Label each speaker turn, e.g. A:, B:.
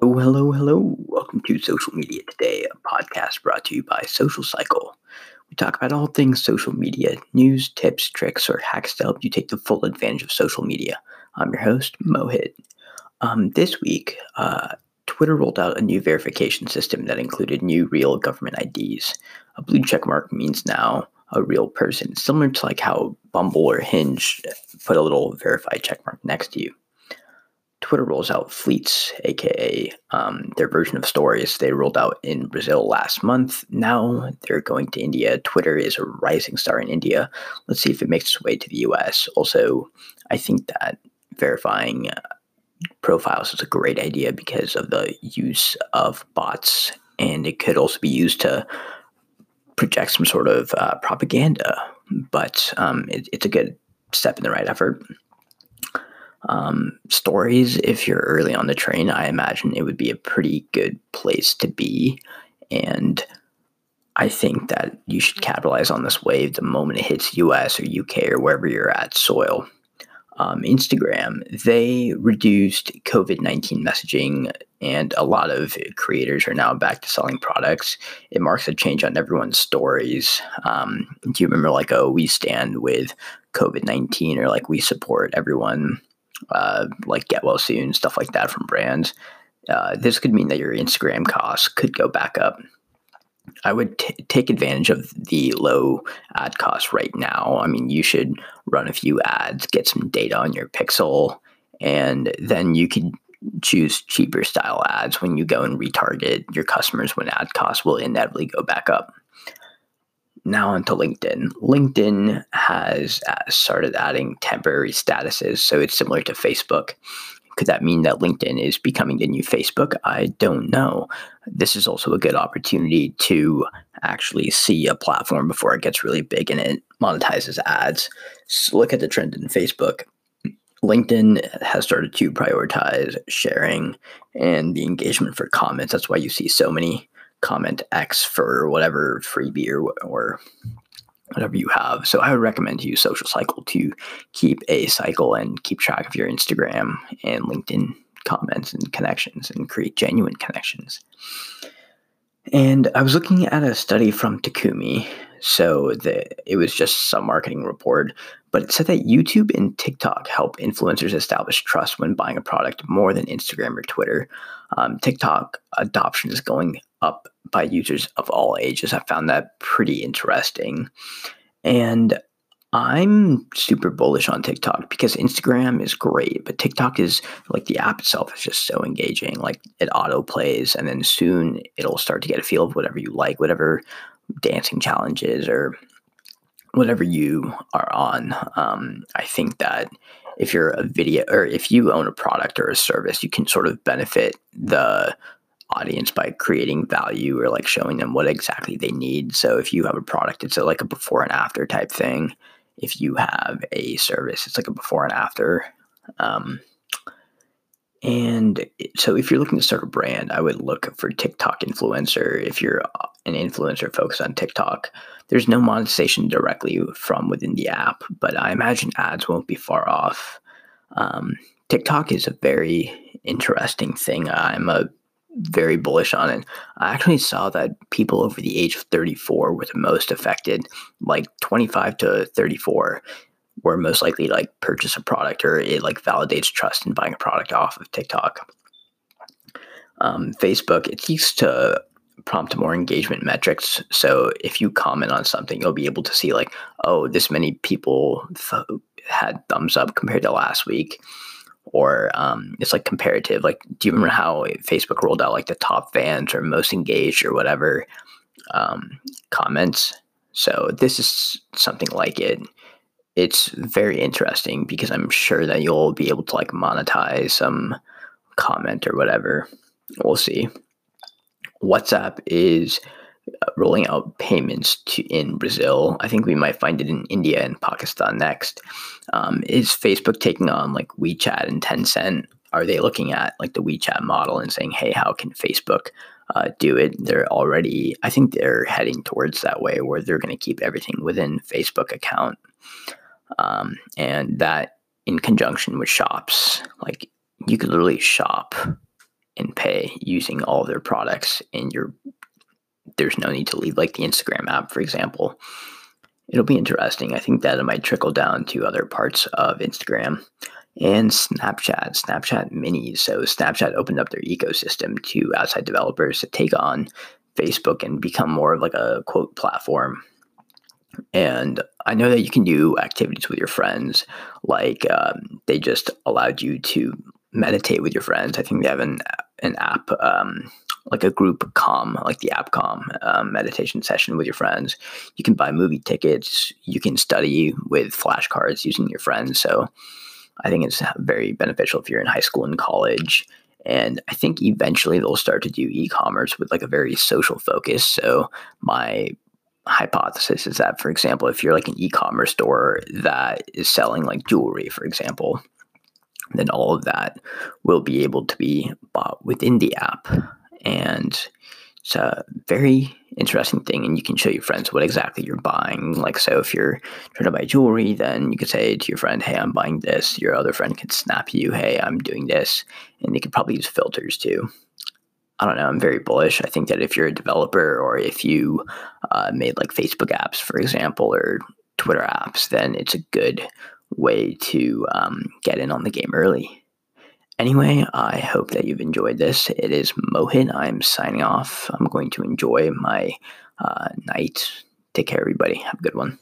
A: Hello, hello, hello. Welcome to Social Media Today, a podcast brought to you by Social Cycle. We talk about all things social media news, tips, tricks, or hacks to help you take the full advantage of social media. I'm your host, Mohit. Um, this week, uh, Twitter rolled out a new verification system that included new real government IDs. A blue check mark means now a real person, similar to like how Bumble or Hinge put a little verified check mark next to you. Twitter rolls out Fleets, aka um, their version of stories. They rolled out in Brazil last month. Now they're going to India. Twitter is a rising star in India. Let's see if it makes its way to the US. Also, I think that verifying uh, profiles is a great idea because of the use of bots, and it could also be used to project some sort of uh, propaganda. But um, it, it's a good step in the right effort um, stories, if you're early on the train, I imagine it would be a pretty good place to be. And I think that you should capitalize on this wave the moment it hits US or UK or wherever you're at soil. Um, Instagram, they reduced COVID 19 messaging, and a lot of creators are now back to selling products. It marks a change on everyone's stories. Um, do you remember, like, oh, we stand with COVID 19, or like, we support everyone uh, like get well soon, stuff like that from brands. Uh, this could mean that your Instagram costs could go back up. I would t- take advantage of the low ad costs right now. I mean, you should run a few ads, get some data on your pixel, and then you could choose cheaper style ads when you go and retarget your customers when ad costs will inevitably go back up. Now onto LinkedIn. LinkedIn has uh, started adding temporary statuses, so it's similar to Facebook. Could that mean that LinkedIn is becoming the new Facebook? I don't know. This is also a good opportunity to actually see a platform before it gets really big and it monetizes ads. So look at the trend in Facebook. LinkedIn has started to prioritize sharing and the engagement for comments. That's why you see so many comment X for whatever freebie or, or whatever you have. So I would recommend to use Social Cycle to keep a cycle and keep track of your Instagram and LinkedIn comments and connections and create genuine connections. And I was looking at a study from Takumi. So the, it was just some marketing report, but it said that YouTube and TikTok help influencers establish trust when buying a product more than Instagram or Twitter. Um, TikTok adoption is going up by users of all ages. I found that pretty interesting. And I'm super bullish on TikTok because Instagram is great, but TikTok is like the app itself is just so engaging. Like it auto plays, and then soon it'll start to get a feel of whatever you like, whatever dancing challenges or whatever you are on. Um, I think that if you're a video or if you own a product or a service, you can sort of benefit the audience by creating value or like showing them what exactly they need. So if you have a product, it's a, like a before and after type thing. If you have a service, it's like a before and after. Um, and so if you're looking to start a brand, I would look for TikTok influencer. If you're an influencer focused on TikTok, there's no monetization directly from within the app, but I imagine ads won't be far off. Um, TikTok is a very interesting thing. I'm a very bullish on it. I actually saw that people over the age of 34 were the most affected, like 25 to 34 were most likely to like purchase a product or it like validates trust in buying a product off of TikTok. Um, Facebook, it seeks to prompt more engagement metrics. So if you comment on something, you'll be able to see like, oh, this many people th- had thumbs up compared to last week or um, it's like comparative. Like, do you remember how Facebook rolled out like the top fans or most engaged or whatever um, comments? So this is something like it. It's very interesting because I'm sure that you'll be able to like monetize some comment or whatever. We'll see. WhatsApp is rolling out payments to in Brazil. I think we might find it in India and Pakistan next. Um, is Facebook taking on like WeChat and Tencent? Are they looking at like the WeChat model and saying, "Hey, how can Facebook uh, do it?" They're already, I think, they're heading towards that way where they're going to keep everything within Facebook account, um, and that in conjunction with shops, like you could literally shop and pay using all their products and your there's no need to leave like the Instagram app, for example. It'll be interesting. I think that it might trickle down to other parts of Instagram and Snapchat, Snapchat Minis. So Snapchat opened up their ecosystem to outside developers to take on Facebook and become more of like a quote platform. And I know that you can do activities with your friends, like um, they just allowed you to meditate with your friends. I think they have an an app, um, like a group calm, like the app calm um, meditation session with your friends. You can buy movie tickets. You can study with flashcards using your friends. So I think it's very beneficial if you're in high school and college. And I think eventually they'll start to do e-commerce with like a very social focus. So my hypothesis is that, for example, if you're like an e-commerce store that is selling like jewelry, for example, then all of that will be able to be bought within the app. And it's a very interesting thing. And you can show your friends what exactly you're buying. Like, so if you're trying to buy jewelry, then you could say to your friend, Hey, I'm buying this. Your other friend could snap you, Hey, I'm doing this. And they could probably use filters too. I don't know. I'm very bullish. I think that if you're a developer or if you uh, made like Facebook apps, for example, or Twitter apps, then it's a good way to um, get in on the game early. Anyway, I hope that you've enjoyed this. It is Mohit. I'm signing off. I'm going to enjoy my uh, night. Take care, everybody. Have a good one.